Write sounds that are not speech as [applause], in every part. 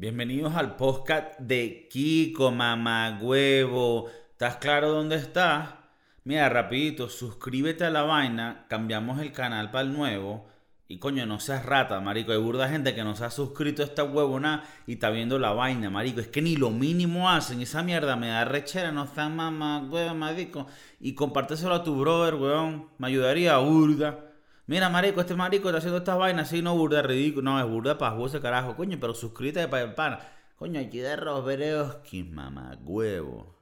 Bienvenidos al podcast de Kiko, mamagüevo. ¿Estás claro dónde estás? Mira, rapidito, suscríbete a la vaina, cambiamos el canal para el nuevo. Y coño, no seas rata, marico. Hay burda gente que no se ha suscrito a esta huevona y está viendo la vaina, marico. Es que ni lo mínimo hacen. Esa mierda me da rechera, no está mamá, huevo, marico. Y compárteselo a tu brother, weón. Me ayudaría, burda. Mira, marico, este marico está haciendo estas vainas así, no burda ridículo. No, es burda para ese carajo, coño, pero suscríbete para el pan. Coño, aquí de Rosbereoski, mamá, huevo.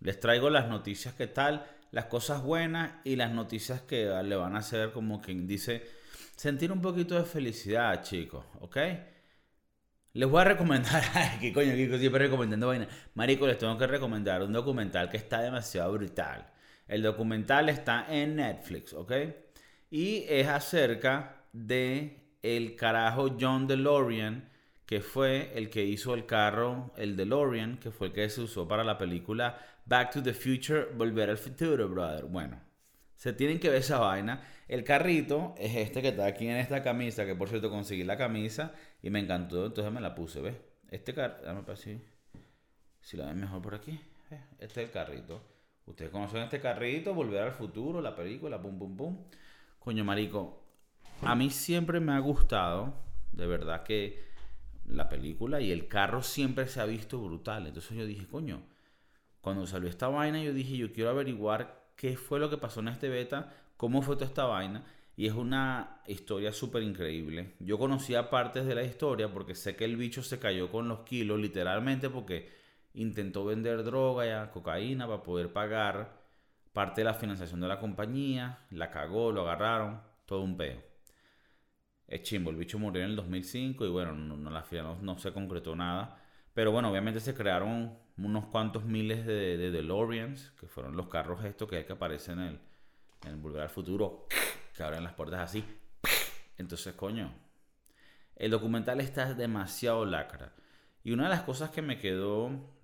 Les traigo las noticias que tal, las cosas buenas y las noticias que le van a hacer como quien dice sentir un poquito de felicidad, chicos, ¿ok? Les voy a recomendar, [laughs] que coño, Kiko siempre recomendando vainas. Marico, les tengo que recomendar un documental que está demasiado brutal. El documental está en Netflix, ¿ok? Y es acerca de el carajo John DeLorean, que fue el que hizo el carro, el DeLorean, que fue el que se usó para la película Back to the Future, Volver al Futuro, brother. Bueno, se tienen que ver esa vaina. El carrito es este que está aquí en esta camisa, que por cierto conseguí la camisa y me encantó, entonces me la puse, ¿ves? Este carro, dame para si, si la ven mejor por aquí. Este es el carrito. Ustedes conocen este carrito, Volver al Futuro, la película, pum, pum, pum. Coño, marico, a mí siempre me ha gustado, de verdad que la película y el carro siempre se ha visto brutal. Entonces yo dije, coño, cuando salió esta vaina, yo dije, yo quiero averiguar qué fue lo que pasó en este beta, cómo fue toda esta vaina. Y es una historia súper increíble. Yo conocía partes de la historia porque sé que el bicho se cayó con los kilos, literalmente porque intentó vender droga, cocaína para poder pagar parte de la financiación de la compañía, la cagó, lo agarraron, todo un peo. Es chimbo, el bicho murió en el 2005 y bueno, no, no, no, se concretó nada. Pero bueno, obviamente se crearon unos cuantos miles de, de DeLoreans, que fueron los carros estos que que aparecen en el, en el al Futuro, que abren las puertas así. Entonces, coño, el documental está demasiado lacra. Y una de las cosas que me quedó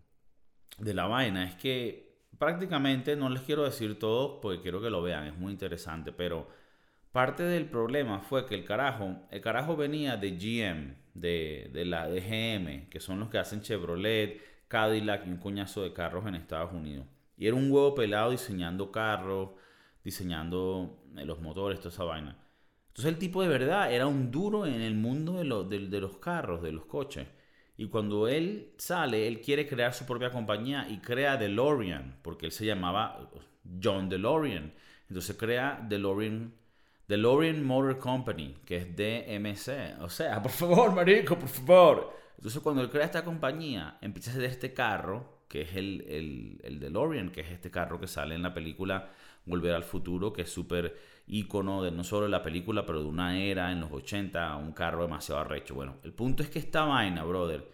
de la vaina es que prácticamente, no les quiero decir todo porque quiero que lo vean, es muy interesante, pero parte del problema fue que el carajo, el carajo venía de GM, de, de la de GM, que son los que hacen Chevrolet, Cadillac y un coñazo de carros en Estados Unidos. Y era un huevo pelado diseñando carros, diseñando eh, los motores, toda esa vaina. Entonces el tipo de verdad era un duro en el mundo de, de los carros, de los coches. Y cuando él sale, él quiere crear su propia compañía y crea DeLorean, porque él se llamaba John DeLorean. Entonces crea DeLorean, DeLorean Motor Company, que es DMC. O sea, por favor, marico, por favor. Entonces cuando él crea esta compañía, empieza a hacer este carro, que es el, el, el DeLorean, que es este carro que sale en la película Volver al Futuro, que es súper ícono de no solo la película, pero de una era en los 80, un carro demasiado arrecho. Bueno, el punto es que esta vaina, brother,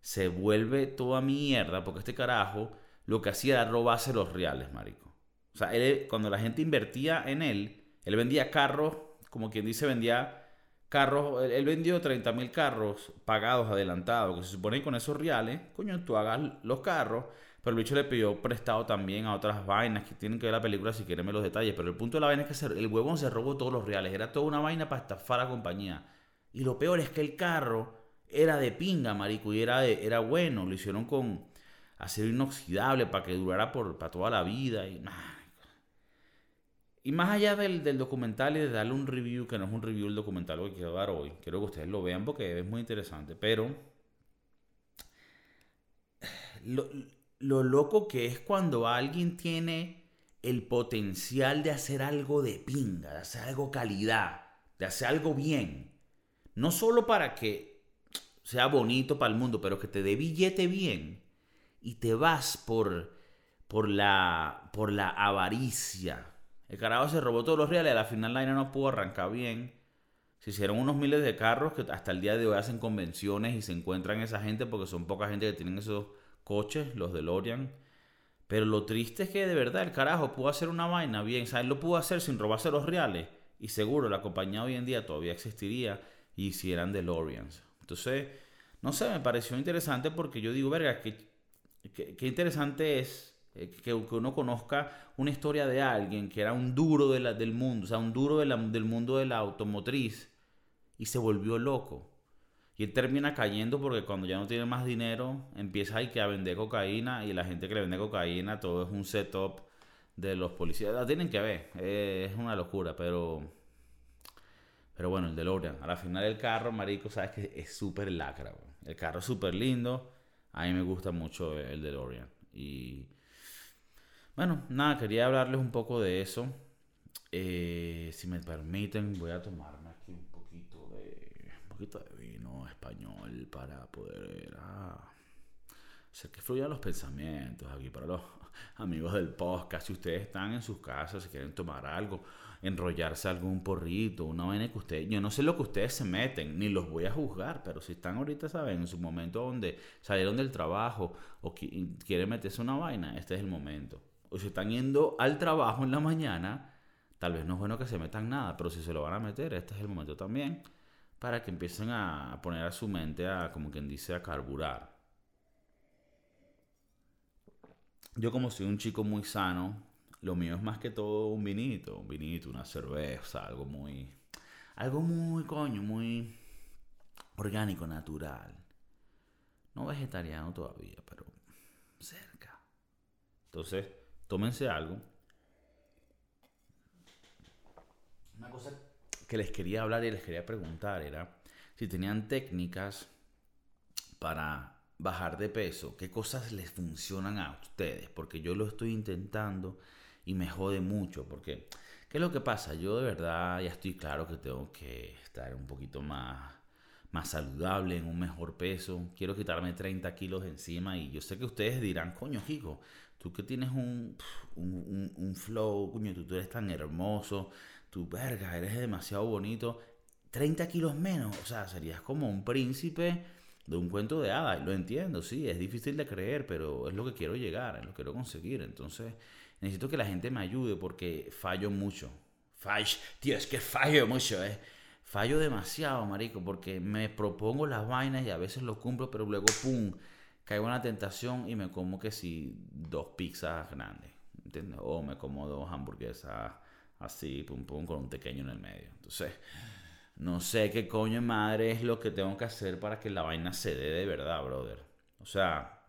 se vuelve toda mierda porque este carajo lo que hacía era robarse los reales, marico. O sea, él, cuando la gente invertía en él, él vendía carros, como quien dice, vendía carros, él, vendió 30 mil carros pagados adelantados, que se supone que con esos reales, coño, tú hagas los carros pero el bicho le pidió prestado también a otras vainas que tienen que ver la película si quieren ver los detalles. Pero el punto de la vaina es que el huevón se robó todos los reales. Era toda una vaina para estafar a la compañía. Y lo peor es que el carro era de pinga, marico, y era, era bueno. Lo hicieron con acero inoxidable para que durara por, para toda la vida. Y, más allá del, documental y de darle un review, que no es un review el documental que quiero dar hoy, quiero que ustedes lo vean porque es muy interesante. Pero lo loco que es cuando alguien tiene el potencial de hacer algo de pinga, de hacer algo calidad, de hacer algo bien. No solo para que sea bonito para el mundo, pero que te dé billete bien y te vas por, por, la, por la avaricia. El carajo se robó todos los reales, a la final la no pudo arrancar bien. Se hicieron unos miles de carros que hasta el día de hoy hacen convenciones y se encuentran esa gente porque son poca gente que tienen esos coches, los de Lorian. Pero lo triste es que de verdad el carajo pudo hacer una vaina bien. O sea, él lo pudo hacer sin robarse los reales. Y seguro la compañía hoy en día todavía existiría y si eran DeLoreans. Entonces, no sé, me pareció interesante porque yo digo, verga, qué, qué, interesante es eh, que, uno conozca una historia de alguien que era un duro del mundo, o sea, un duro del mundo de la automotriz y se volvió loco. Y termina cayendo porque cuando ya no tiene más dinero, empieza a, vender cocaína y la gente que le vende cocaína, todo es un setup de los policías. La tienen que ver, es una locura, pero... Pero bueno, el DeLorean. A la final del carro, marico, sabes que es súper lacra. El carro es súper lindo. A mí me gusta mucho el DeLorean. Y... Bueno, nada, quería hablarles un poco de eso. Eh, si me permiten, voy a tomarme aquí un poquito de, poquito de vino español para poder ah, hacer que fluyan los pensamientos aquí para los [laughs] amigos del podcast. Si ustedes están en sus casas, si quieren tomar algo, enrollarse algún porrito, una vaina que ustedes, yo no sé lo que ustedes se meten, ni los voy a juzgar, pero si están ahorita, saben, en su momento donde salieron del trabajo o quieren meterse una vaina, este es el momento. O si están yendo al trabajo en la mañana, Tal vez no es bueno que se metan nada, pero si se lo van a meter, este es el momento también para que empiecen a poner a su mente a, como quien dice, a carburar. Yo como soy un chico muy sano, lo mío es más que todo un vinito, un vinito, una cerveza, algo muy, algo muy coño, muy orgánico, natural. No vegetariano todavía, pero cerca. Entonces, tómense algo Una cosa que les quería hablar y les quería preguntar era si tenían técnicas para bajar de peso, qué cosas les funcionan a ustedes, porque yo lo estoy intentando y me jode mucho, porque ¿qué es lo que pasa? Yo de verdad ya estoy claro que tengo que estar un poquito más, más saludable, en un mejor peso, quiero quitarme 30 kilos encima y yo sé que ustedes dirán, coño, Kiko, tú que tienes un, un, flow, coño, tú eres tan hermoso, tu verga, eres demasiado bonito. 30 kilos menos, o sea, serías como un príncipe de un cuento de hadas. Lo entiendo, sí, es difícil de creer, pero es lo que quiero llegar, es lo que quiero conseguir. Entonces, necesito que la gente me ayude porque fallo mucho. Fallo, tío, es que fallo mucho, eh. Fallo demasiado, marico, porque me propongo las vainas y a veces lo cumplo, pero luego, pum, caigo en la tentación y me como que si dos pizzas grandes, ¿entiendes? O me como dos hamburguesas así, pum, pum, con un pequeño en el medio. Entonces, no sé qué coño madre es lo que tengo que hacer para que la vaina se dé de verdad, brother. O sea,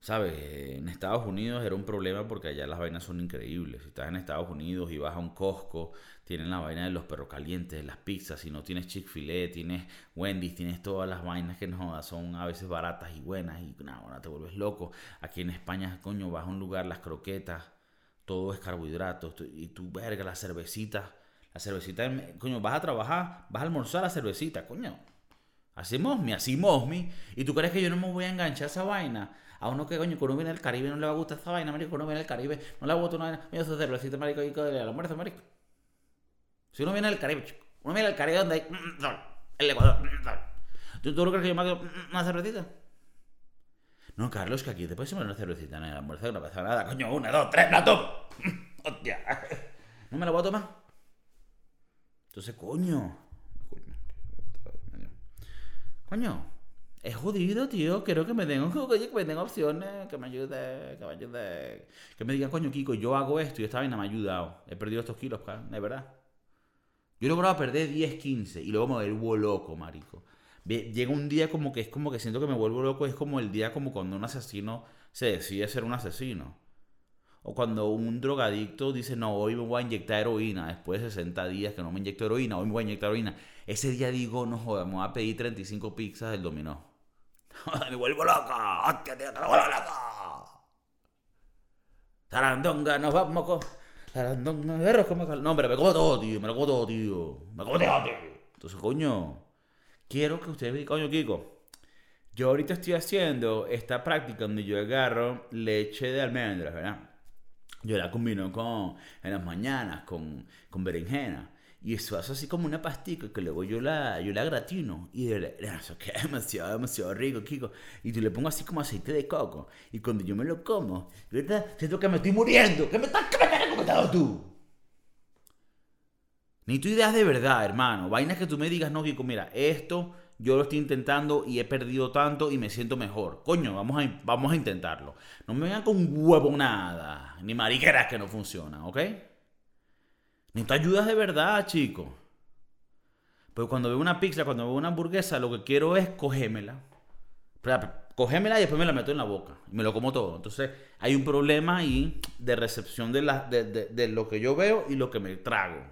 ¿sabes? En Estados Unidos era un problema porque allá las vainas son increíbles. Si estás en Estados Unidos y vas a un Costco, tienen la vaina de los perros calientes, de las pizzas. Si no tienes Chick-fil-A, tienes Wendy's, tienes todas las vainas que no son a veces baratas y buenas y nada, te vuelves loco. Aquí en España, coño, vas a un lugar, las croquetas todo es carbohidratos. Y tú, verga, la cervecita. La cervecita, coño, vas a trabajar, vas a almorzar la cervecita, coño. Así mosmi, así mosmi. ¿Y tú crees que yo no me voy a enganchar a esa vaina? A uno que, coño, cuando uno viene al Caribe no le va a gustar esa vaina, marico. Cuando uno viene al Caribe no le gusta una vaina. Mira esa cervecita, marico, y el almuerzo, marico. Si uno viene al Caribe, chico. Uno viene al Caribe donde hay mm, el Ecuador. Mm, ¿Tú, ¿Tú, no crees que yo me hago una cervecita? No, Carlos, que aquí te puedes tomar una cervecita en el almuerzo, no pasa nada. Coño, una, dos, tres, la [laughs] tomo. Hostia. ¿No me la voy a tomar? Entonces, coño. Coño. Es jodido, tío. Quiero que me den, que me den opciones, que me ayude, que me ayude. Que me digan, coño, Kiko, yo hago esto y esta vaina me ha ayudado. He perdido estos kilos, de verdad. Yo he logrado perder 10, 15 y luego me vuelvo loco, marico llega un día como que es como que siento que me vuelvo loco, es como el día como cuando un asesino se decide ser un asesino. O cuando un drogadicto dice, no, hoy me voy a inyectar heroína, después de 60 días que no me inyecto heroína, hoy me voy a inyectar heroína. Ese día digo, no joder, me voy a pedir 35 pizzas del dominó. [laughs] me vuelvo loco, hostia, tío, te vuelvo loco. Tarandonga, nos vamos con... Tarandonga, No, hombre, me como todo, tío, me lo como todo, tío. Me como todo, tío. Entonces, coño, quiero que ustedes vean, coño, Kiko. Yo ahorita estoy haciendo esta práctica donde yo agarro leche de almendras, ¿verdad? Yo la combino con, en las mañanas con, con berenjena. Y eso hace así como una pastica que luego yo la, yo la gratino. Y de eso queda [laughs] demasiado, demasiado rico, Kiko. Y tú le pongo así como aceite de coco. Y cuando yo me lo como, ¿verdad? Siento que me estoy muriendo. ¿Qué me estás, me estás tú? Ni tu ideas de verdad, hermano. Vainas que tú me digas, no, Kiko, mira, esto yo lo estoy intentando y he perdido tanto y me siento mejor. Coño, vamos a, vamos a intentarlo. No me vengan con huevo nada, ni mariqueras que no funcionan, ¿ok? Ni te ayudas de verdad, chico. Pero cuando veo una pizza, cuando veo una hamburguesa, lo que quiero es cogémela. Cogémela y después me la meto en la boca. Y me lo como todo. Entonces hay un problema ahí de recepción de, la, de, de lo que yo veo y lo que me trago.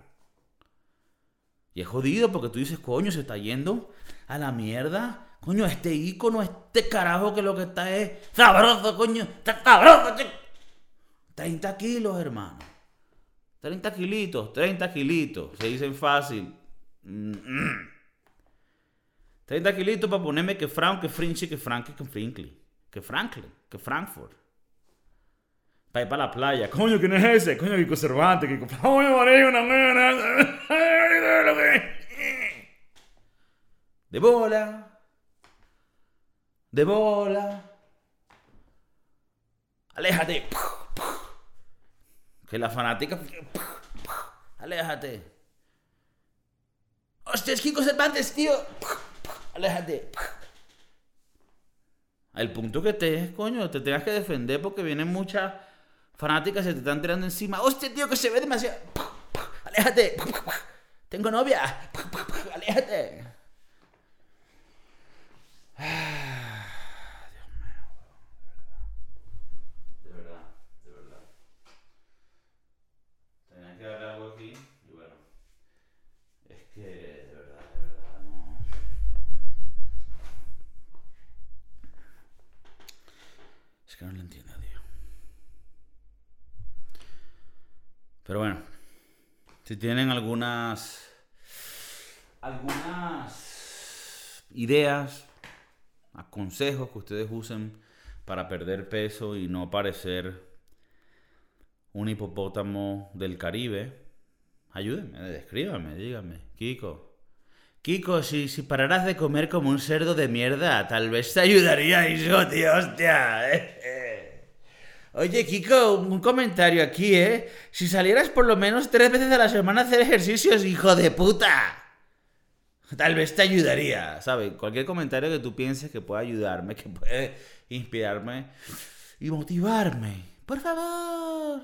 Y es jodido porque tú dices, coño, se está yendo a la mierda. Coño, este icono, este carajo que lo que está es sabroso, coño. Está sabroso, 30 kilos, hermano. 30 kilitos, 30 kilitos. Se dicen fácil. 30 kilitos para ponerme que Frank, que Frinchy, que Frank, que Franklin. Que Franklin, que Frankfurt. Para ir para la playa. Coño, ¿quién es ese? Coño, Kiko Cervantes. Kiko. [laughs] Coño, De bola. De bola. Aléjate. Que la fanática. Aléjate. Hostia, es Kiko Cervantes, tío. Aléjate. El punto que te es, coño, te tengas que defender porque vienen muchas fanáticas se te están tirando encima. ¡Hostia, tío, que se ve demasiado! ¡Aléjate! ¡Tengo novia! ¡Aléjate! Dios mío, de verdad, de verdad. Tenía que darle algo aquí y bueno, es que de verdad, de verdad, no. Es que no lo entiendo, tío. Pero bueno, si tienen algunas algunas ideas, consejos que ustedes usen para perder peso y no parecer un hipopótamo del Caribe, ayúdenme, descríbanme, díganme, Kiko. Kiko, si, si pararas de comer como un cerdo de mierda, tal vez te ayudaría eso, tío, hostia. Oye, Kiko, un comentario aquí, ¿eh? Si salieras por lo menos tres veces a la semana a hacer ejercicios, hijo de puta. Tal vez te ayudaría, ¿sabes? Cualquier comentario que tú pienses que pueda ayudarme, [laughs] que puede inspirarme y motivarme. Por favor.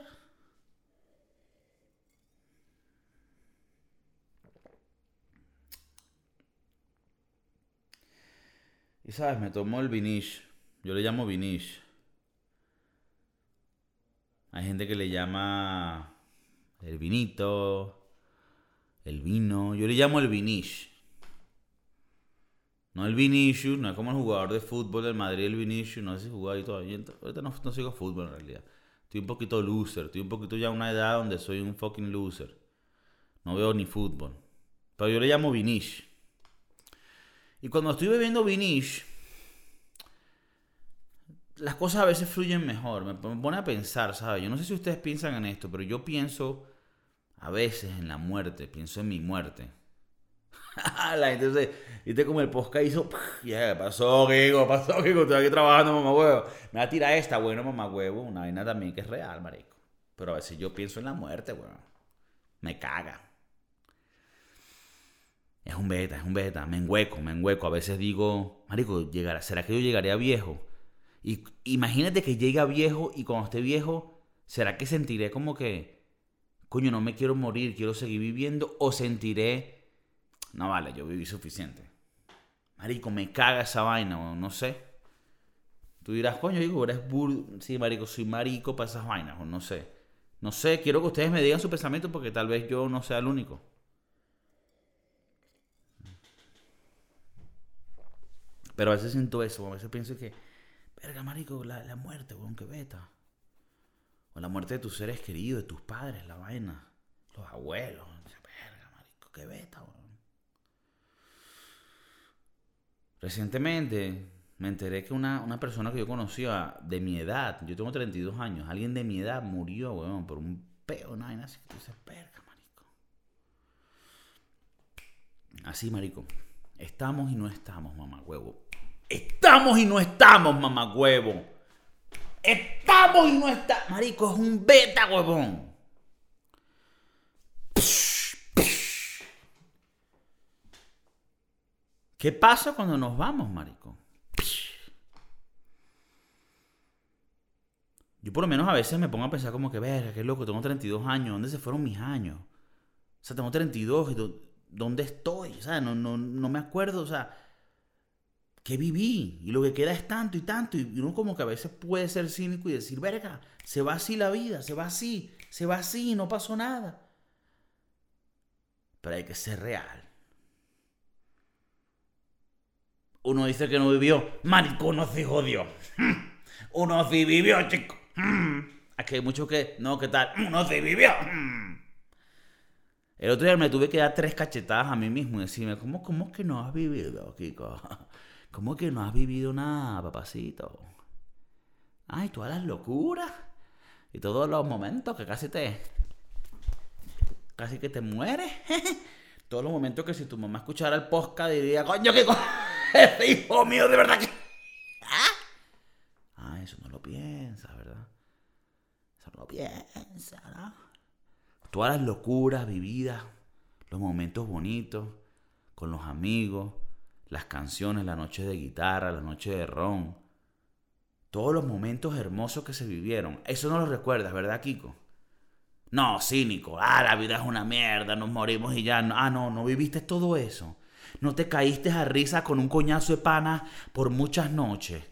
Y sabes, me tomó el vinish. Yo le llamo vinish. Hay gente que le llama el vinito, el vino. Yo le llamo el vinish. No el Vinicius, no es como el jugador de fútbol del Madrid, el Vinicius, no sé si jugaba ahí todavía. Ahorita no, no sigo fútbol en realidad. Estoy un poquito loser, estoy un poquito ya a una edad donde soy un fucking loser. No veo ni fútbol. Pero yo le llamo Vinish. Y cuando estoy bebiendo Vinish, las cosas a veces fluyen mejor. Me pone a pensar, ¿sabes? Yo no sé si ustedes piensan en esto, pero yo pienso a veces en la muerte, pienso en mi muerte. [laughs] la gente viste como el posca hizo, ya, pasó, Kiko, pasó, [laughs] Kiko, estoy aquí trabajando, mamá huevo. Me va a tirar esta, bueno, mamá huevo, una vaina también que es real, marico. Pero a veces yo pienso en la muerte, weón. Me caga. Es un beta, es un beta. Me enhueco, me enhueco. A veces digo, marico, llegará, ¿será que yo llegaré a viejo? Y imagínate que llegue a viejo y cuando esté viejo, ¿será que sentiré como que, coño, no me quiero morir, quiero seguir viviendo? ¿O sentiré, no vale, yo viví suficiente? Marico, me caga esa vaina, no sé. Tú dirás, coño, digo, eres bur... Sí, marico, soy marico para esas vainas, o no sé. No sé, quiero que ustedes me digan su pensamiento porque tal vez yo no sea el único. Pero a veces siento eso, a veces pienso que Verga, marico, la, muerte, weón, que beta. O la muerte de tus seres queridos, de tus padres, la vaina. Los abuelos. Verga, marico, qué beta, weón. Recientemente me enteré que una, persona que yo conocía de mi edad, yo tengo 32 años, alguien de mi edad murió, weón, por un peo, una vaina así. Tú dices, verga, marico. Así, marico. Estamos y no estamos, mamá, huevo. Estamos y no estamos, mamá huevo. Estamos y no estamos. Marico, es un beta, huevón. ¿Qué pasa cuando nos vamos, marico? Yo por lo menos a veces me pongo a pensar como que, verga, qué loco, tengo 32 años, ¿dónde se fueron mis años? O sea, tengo 32 y dónde estoy, o sea, no, no, no me acuerdo, o sea, qué viví y lo que queda es tanto y tanto y uno como que a veces puede ser cínico y decir, verga, se va así la vida, se va así, se va así, no pasó nada. Pero hay que ser real. Uno dice que no vivió, marico, no se jodió. Uno sí vivió, chico. Aquí hay muchos que, no, ¿qué tal? Uno sí vivió. El otro día me tuve que dar tres cachetadas a mí mismo y decirme, ¿cómo, cómo que no has vivido, Kiko? [laughs] ¿Cómo que no has vivido nada, papacito? Ay, todas las locuras y todos los momentos que casi te. casi que te mueres. [laughs] todos los momentos que si tu mamá escuchara el podcast diría, coño, ese [laughs] hijo mío, de verdad que. ¿Ah? ah, eso no lo piensa, ¿verdad? Eso no lo piensa, ¿no? Todas las locuras vividas, los momentos bonitos, con los amigos, las canciones, la noche de guitarra, la noche de ron, todos los momentos hermosos que se vivieron. Eso no lo recuerdas, ¿verdad, Kiko? No, cínico. Ah, la vida es una mierda, nos morimos y ya. Ah, no, no viviste todo eso. No te caíste a risa con un coñazo de pana por muchas noches.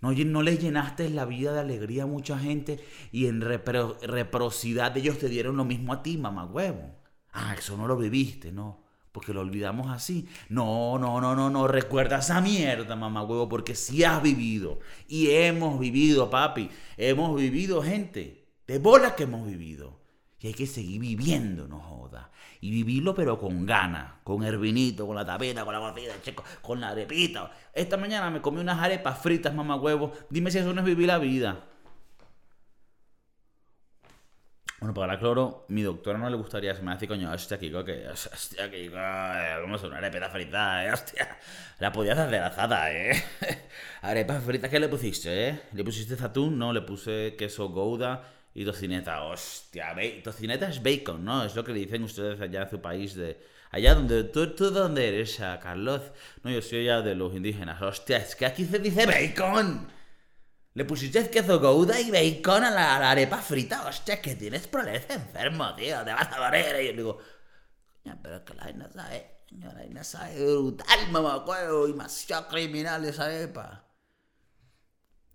No, no le llenaste la vida de alegría a mucha gente y en repro, de ellos te dieron lo mismo a ti, mamá huevo. Ah, eso no lo viviste, no porque lo olvidamos así. No, no, no, no, no. Recuerda esa mierda, mamá huevo, porque si has vivido. Y hemos vivido, papi. Hemos vivido, gente. De bolas que hemos vivido. Y hay que seguir viviendo, no joda. Y vivirlo, pero con ganas. Con hervinito, con la tapita, con la morcilla, chico, con la arepita. Esta mañana me comí unas arepas fritas, mamá huevo. Dime si eso no es vivir la vida. Bueno, para la cloro, mi doctora no le gustaría, se me hace coño, hostia, Kiko, que, hostia, Kiko, ¿cómo es una arepa frita, eh? Hostia, la podías hacer asada, eh. [laughs] Arepa frita, ¿qué le pusiste, eh? ¿Le pusiste atún? No, le puse queso gouda y tocineta. Hostia, tocineta es bacon, ¿no? Es lo que le dicen ustedes allá en su país de... Allá donde... ¿Tú, tú dónde eres, Carlos? No, yo soy allá de los indígenas. Hostia, es que aquí se dice bacon. Le pusiste queso gouda y bacon a la, arepa frita. Hostia, que tienes problemas enfermo, tío. Te vas a morir. Y yo digo, pero es que la vaina sabe, la vaina sabe brutal, mamacuevo. Y demasiado criminal esa arepa.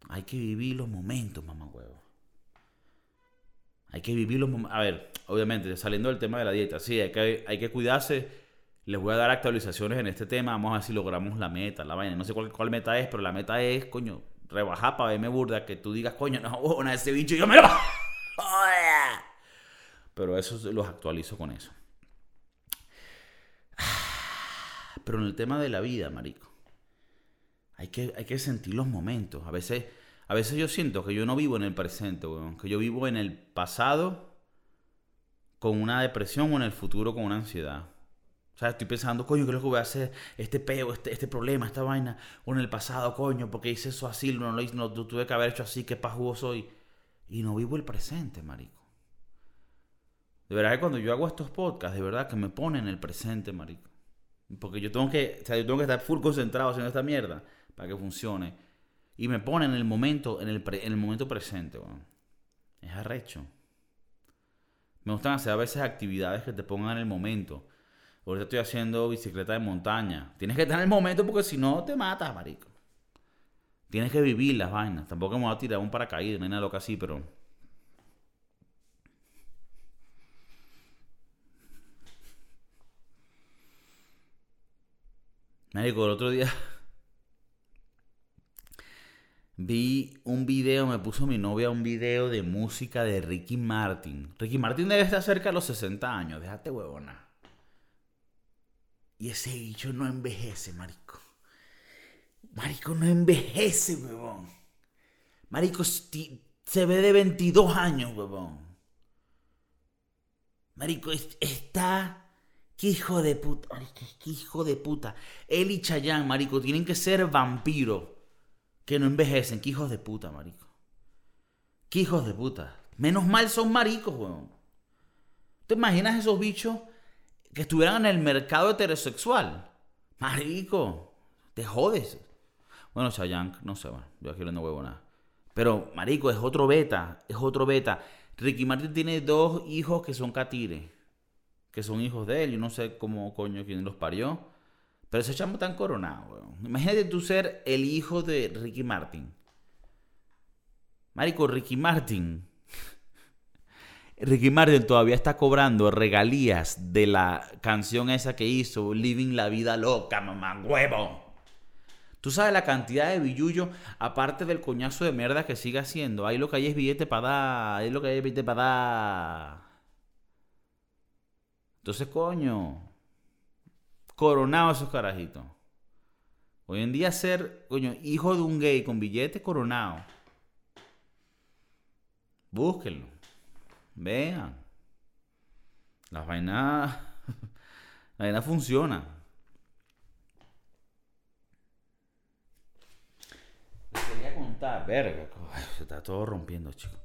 Hay que vivir los momentos, mamacuevo. Hay que vivir los momentos. A ver, obviamente, saliendo del tema de la dieta, sí, hay que, hay que cuidarse. Les voy a dar actualizaciones en este tema. Vamos a ver si logramos la meta, la vaina. No sé cuál, cuál meta es, pero la meta es, coño, rebajar para verme burda, que tú digas, coño, no, una ese bicho y yo me lo [laughs] Pero eso los actualizo con eso. Pero en el tema de la vida, marico, hay que, hay que sentir los momentos. A veces, a veces yo siento que yo no vivo en el presente, que yo vivo en el pasado con una depresión o en el futuro con una ansiedad. O sea, estoy pensando, coño, ¿qué que voy a hacer? Este peo, este, este problema, esta vaina. O en el pasado, coño, porque hice eso así, no lo, no, tuve que haber hecho así, qué pajugo soy. Y no vivo el presente, marico. De verdad que cuando yo hago estos podcasts, de verdad que me ponen en el presente, marico. Porque yo tengo que, o sea, yo tengo que estar full concentrado haciendo esta mierda para que funcione. Y me ponen en el momento, en el, en el momento presente, Es arrecho. Me gustan hacer a veces actividades que te pongan en el momento. Ahorita estoy haciendo bicicleta de montaña. Tienes que estar en el momento porque si no te matas, marico. Tienes que vivir las vainas. Tampoco me voy a tirar un paracaídas, no hay nada loca así, pero. Marico, el otro día. [laughs] Vi un video, me puso mi novia un video de música de Ricky Martin. Ricky Martin debe estar cerca de los 60 años, déjate huevona. Y ese bicho no envejece, marico. Marico no envejece, huevón. Marico se ve de 22 años, huevón. Marico está... ¡Qué hijo de puta! ¡Qué hijo de puta! Él y Chayanne, marico, tienen que ser vampiros. Que no envejecen. ¡Qué hijos de puta, marico! ¡Qué hijos de puta! Menos mal son maricos, huevón. ¿Te imaginas esos bichos que estuvieran en el mercado heterosexual. Marico, te jodes. Bueno, Chayanne, no sé, bueno, yo aquí no huevo nada. Pero, marico, es otro beta, es otro beta. Ricky Martin tiene dos hijos que son catires. que son hijos de él. Yo no sé cómo coño quién los parió. Pero ese chamo tan coronado, weón. Imagínate tú ser el hijo de Ricky Martin. Marico, Ricky Martin. [laughs] Ricky Martin todavía está cobrando regalías de la canción esa que hizo, Living la Vida Loca, mamá huevo. Tú sabes la cantidad de billullo, aparte del coñazo de mierda que sigue haciendo. Ahí lo que hay es billete para dar. Ahí lo que hay es billete para dar. Entonces, coño. Coronado esos carajitos. Hoy en día ser, coño, hijo de un gay con billete coronado. Búsquenlo. Vean. Las vainas. [laughs] La vaina funciona. Les quería contar, verga, [laughs] se está todo rompiendo, chicos.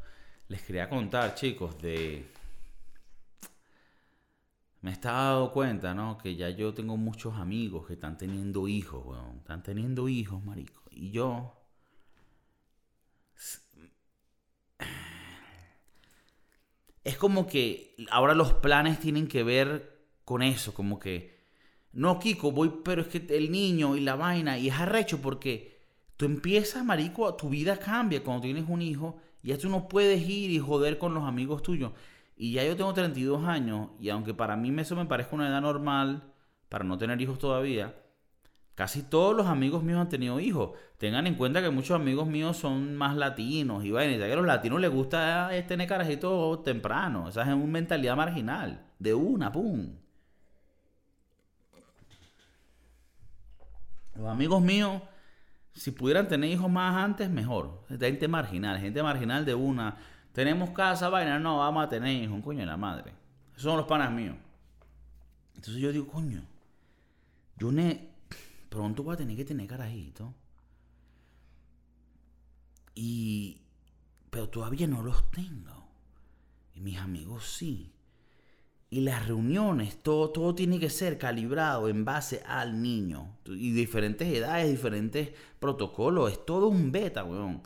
Les quería contar, chicos, de. Me he dado cuenta, ¿no? Que ya yo tengo muchos amigos que están teniendo hijos, weón. Están teniendo hijos, marico. Y yo. Es como que ahora los planes tienen que ver con eso, como que. No, Kiko, voy, pero es que el niño y la vaina, y es arrecho porque tú empiezas, marico, tu vida cambia cuando tienes un hijo, y ya tú no puedes ir y joder con los amigos tuyos. Y ya yo tengo 32 años, y aunque para mí eso me parezca una edad normal, para no tener hijos todavía, casi todos los amigos míos han tenido hijos. Tengan en cuenta que muchos amigos míos son más latinos, y bueno, ya que a los latinos les gusta tener carajito temprano. Esa es una mentalidad marginal, de una, pum. Los amigos míos, si pudieran tener hijos más antes, mejor. Gente marginal, gente marginal de una. Tenemos casa, vaina, no, vamos a tener hijos, coño de la madre. Esos son los panas míos. Entonces yo digo, coño, yo ne pronto voy a tener que tener carajito. Y pero todavía no los tengo. Y mis amigos sí. Y las reuniones, todo, todo tiene que ser calibrado en base al niño. Y diferentes edades, diferentes protocolos. Es todo un beta, weón.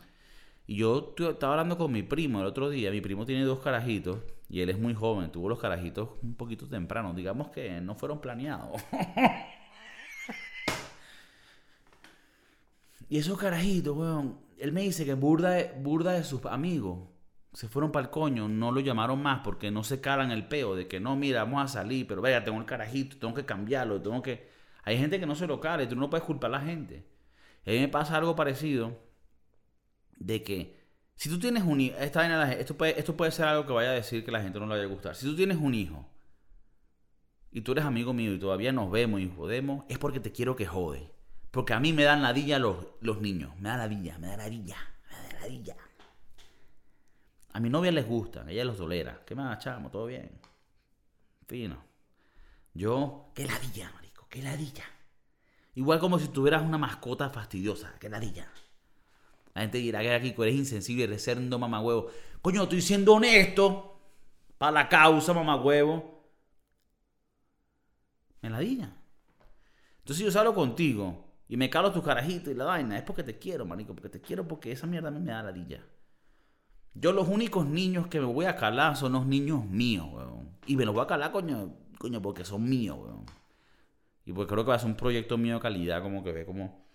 Y yo estaba hablando con mi primo el otro día. Mi primo tiene dos carajitos y él es muy joven. Tuvo los carajitos un poquito temprano. Digamos que no fueron planeados. [laughs] y esos carajitos, weón. Él me dice que burda de, burda de sus amigos se fueron para el coño. No lo llamaron más porque no se calan el peo de que no, mira, vamos a salir. Pero vaya, tengo el carajito, tengo que cambiarlo. Tengo que. Hay gente que no se lo cala tú no puedes culpar a la gente. A mí me pasa algo parecido de que si tú tienes un hijo, esto puede, esto puede ser algo que vaya a decir que la gente no le vaya a gustar. Si tú tienes un hijo y tú eres amigo mío y todavía nos vemos y jodemos, es porque te quiero que jode. Porque a mí me dan ladilla los, los niños. Me dan ladilla, me dan ladilla, me dan ladilla. A mi novia les gusta, ella los tolera. ¿Qué más, chamo? ¿Todo bien? Fino. Yo, qué ladilla, marico, qué ladilla. Igual como si tuvieras una mascota fastidiosa, qué ladilla. La gente dirá que aquí eres insensible, eres siendo mamagüevo. Coño, estoy siendo honesto para la causa, mamagüevo. Me la diga. Entonces yo salgo contigo y me calo tus carajitos y la vaina. Es porque te quiero, marico. Porque te quiero porque esa mierda a mí me da ladilla. Yo los únicos niños que me voy a calar son los niños míos, weón. Y me los voy a calar, coño, coño, porque son míos, weón. Y pues creo que va a ser un proyecto mío de calidad, como que ve como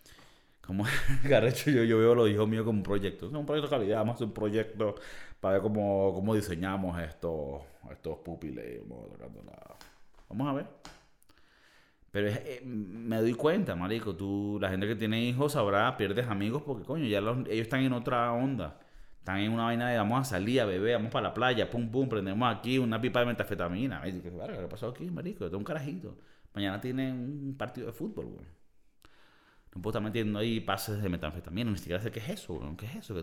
como [laughs] Garrecho, yo, yo veo los hijos míos como un proyecto. Es un proyecto de calidad, más un proyecto para ver cómo, cómo diseñamos estos, estos pupiles. Vamos a ver. Pero eh, me doy cuenta, marico, tú, la gente que tiene hijos sabrá, pierdes amigos porque, coño, ya ellos están en otra onda. Están en una vaina de vamos a salir a beber, vamos para la playa, pum, pum, prendemos aquí una pipa de metafetamina. ¿Qué pasó aquí, marico? Yo un carajito. Mañana tienen un partido de fútbol, güey. No puedo estar metiendo ahí pases de metanfetamina, ni siquiera sé qué es eso, ¿qué es eso?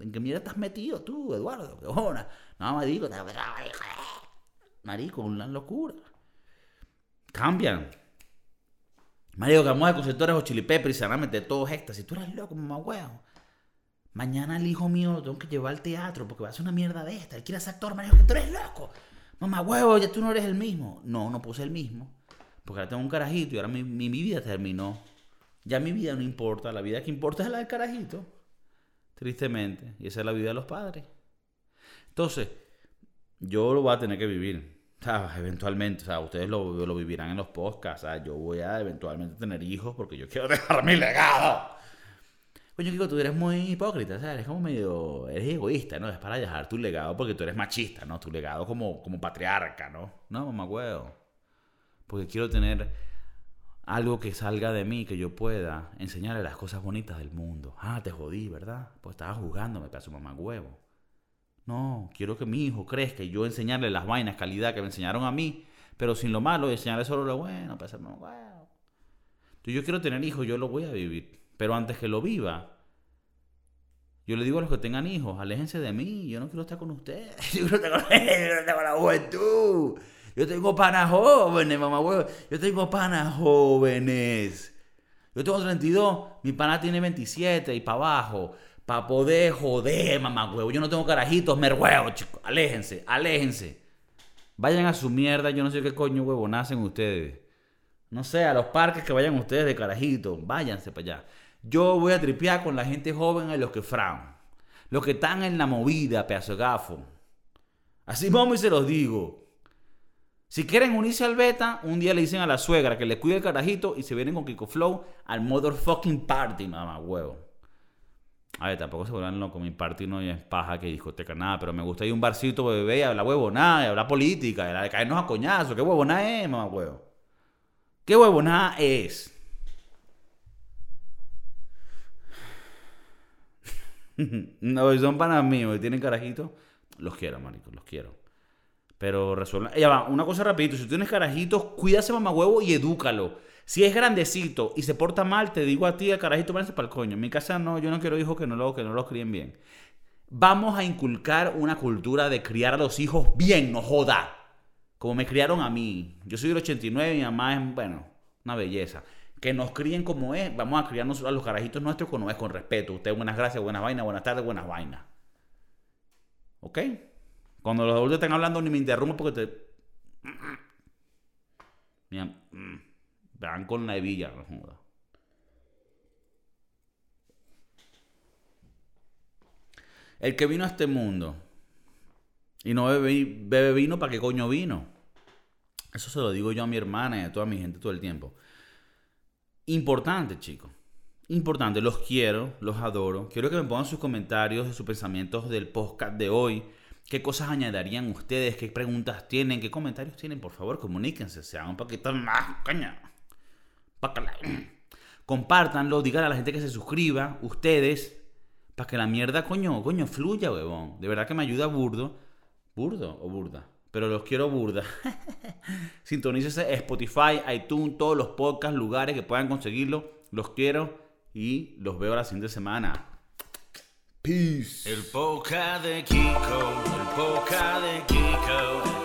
¿En qué mierda estás metido tú, Eduardo? ¿Qué hora? No, marico, marico, una locura. Cambian. Marico, que vamos a conceptores o chilipepe y se van a meter todos estas. Si tú eres loco, mamá huevo. Mañana el hijo mío lo tengo que llevar al teatro porque va a hacer una mierda de esta. Él quiere ser actor, marico, que tú eres loco. Mamá huevo, ya tú no eres el mismo. No, no puse el mismo. Porque ahora tengo un carajito y ahora mi, mi vida terminó. Ya mi vida no importa, la vida que importa es la del carajito. Tristemente. Y esa es la vida de los padres. Entonces, yo lo voy a tener que vivir. eventualmente, o sea, ustedes lo, lo vivirán en los podcasts. Sea, yo voy a eventualmente tener hijos porque yo quiero [laughs] dejar mi legado. Coño, Kiko, tú eres muy hipócrita, ¿sabes? Eres como medio. Eres egoísta, ¿no? Es para dejar tu legado porque tú eres machista, ¿no? Tu legado como, como patriarca, ¿no? No, mamá, huevo. Porque quiero tener algo que salga de mí, que yo pueda enseñarle las cosas bonitas del mundo. Ah, te jodí, ¿verdad? Pues estaba jugando, me su mamá huevo. No, quiero que mi hijo crezca y yo enseñarle las vainas, calidad que me enseñaron a mí, pero sin lo malo, enseñarle solo lo bueno, para mamá huevo. Entonces yo quiero tener hijos, yo lo voy a vivir. Pero antes que lo viva, yo le digo a los que tengan hijos, aléjense de mí, yo no quiero estar con ustedes. [laughs] Yo quiero no estar con la juventud. Yo tengo panas jóvenes, mamá huevo. Yo tengo panas jóvenes. Yo tengo 32, mi pana tiene 27 y para abajo. Para poder joder, mamá huevo. Yo no tengo carajitos, mer huevo, chicos. Aléjense, aléjense. Vayan a su mierda, yo no sé qué coño huevo nacen ustedes. No sé, a los parques que vayan ustedes de carajito. Váyanse para allá. Yo voy a tripear con la gente joven y los que fran. Los que están en la movida, pedazo gafo. Así vamos y se los digo. Si quieren unirse al beta, un día le dicen a la suegra que le cuide el carajito y se vienen con Kiko Flow al motherfucking party, mamá huevo. A ver, tampoco se vuelvan locos. Mi party no es paja que discoteca, nada. Pero me gusta ir a un barcito, bebé, y hablar huevonada, y hablar política, y caernos a coñazo. ¿Qué huevonada es, mamá huevo? ¿Qué huevonada es? [laughs] no, son panas míos y tienen carajito. Los quiero, marico, los quiero. Pero resuelve. Ya va, una cosa rapidito. Si tienes carajitos, cuídase huevo y edúcalo. Si es grandecito y se porta mal, te digo a ti, el carajito, váyanse para el coño. En mi casa no, yo no quiero hijos que no, lo, que no los críen bien. Vamos a inculcar una cultura de criar a los hijos bien, no joda. Como me criaron a mí. Yo soy del 89 y mi mamá es, bueno, una belleza. Que nos críen como es. Vamos a criarnos a los carajitos nuestros como es, con respeto. Usted, buenas gracias, buenas vainas, buenas tardes, buenas vainas. ¿Ok? Cuando los adultos están hablando ni me interrumpo porque te... Mira, van con la hebilla, no. El que vino a este mundo y no bebe, bebe vino, ¿para qué coño vino? Eso se lo digo yo a mi hermana y a toda mi gente todo el tiempo. Importante, chicos. Importante. Los quiero, los adoro. Quiero que me pongan sus comentarios, sus pensamientos del podcast de hoy. ¿Qué cosas añadirían ustedes? ¿Qué preguntas tienen? ¿Qué comentarios tienen? Por favor, comuníquense, sean un poquito más, caña. [clears throat] Compártanlo, digan a la gente que se suscriba, ustedes, para que la mierda, coño, coño, fluya, huevón. De verdad que me ayuda burdo. ¿Burdo o burda? Pero los quiero burda. [laughs] Sintonícese Spotify, iTunes, todos los podcasts, lugares que puedan conseguirlo. Los quiero y los veo la siguiente semana. Peace. El poca de Kiko, el poca de Kiko,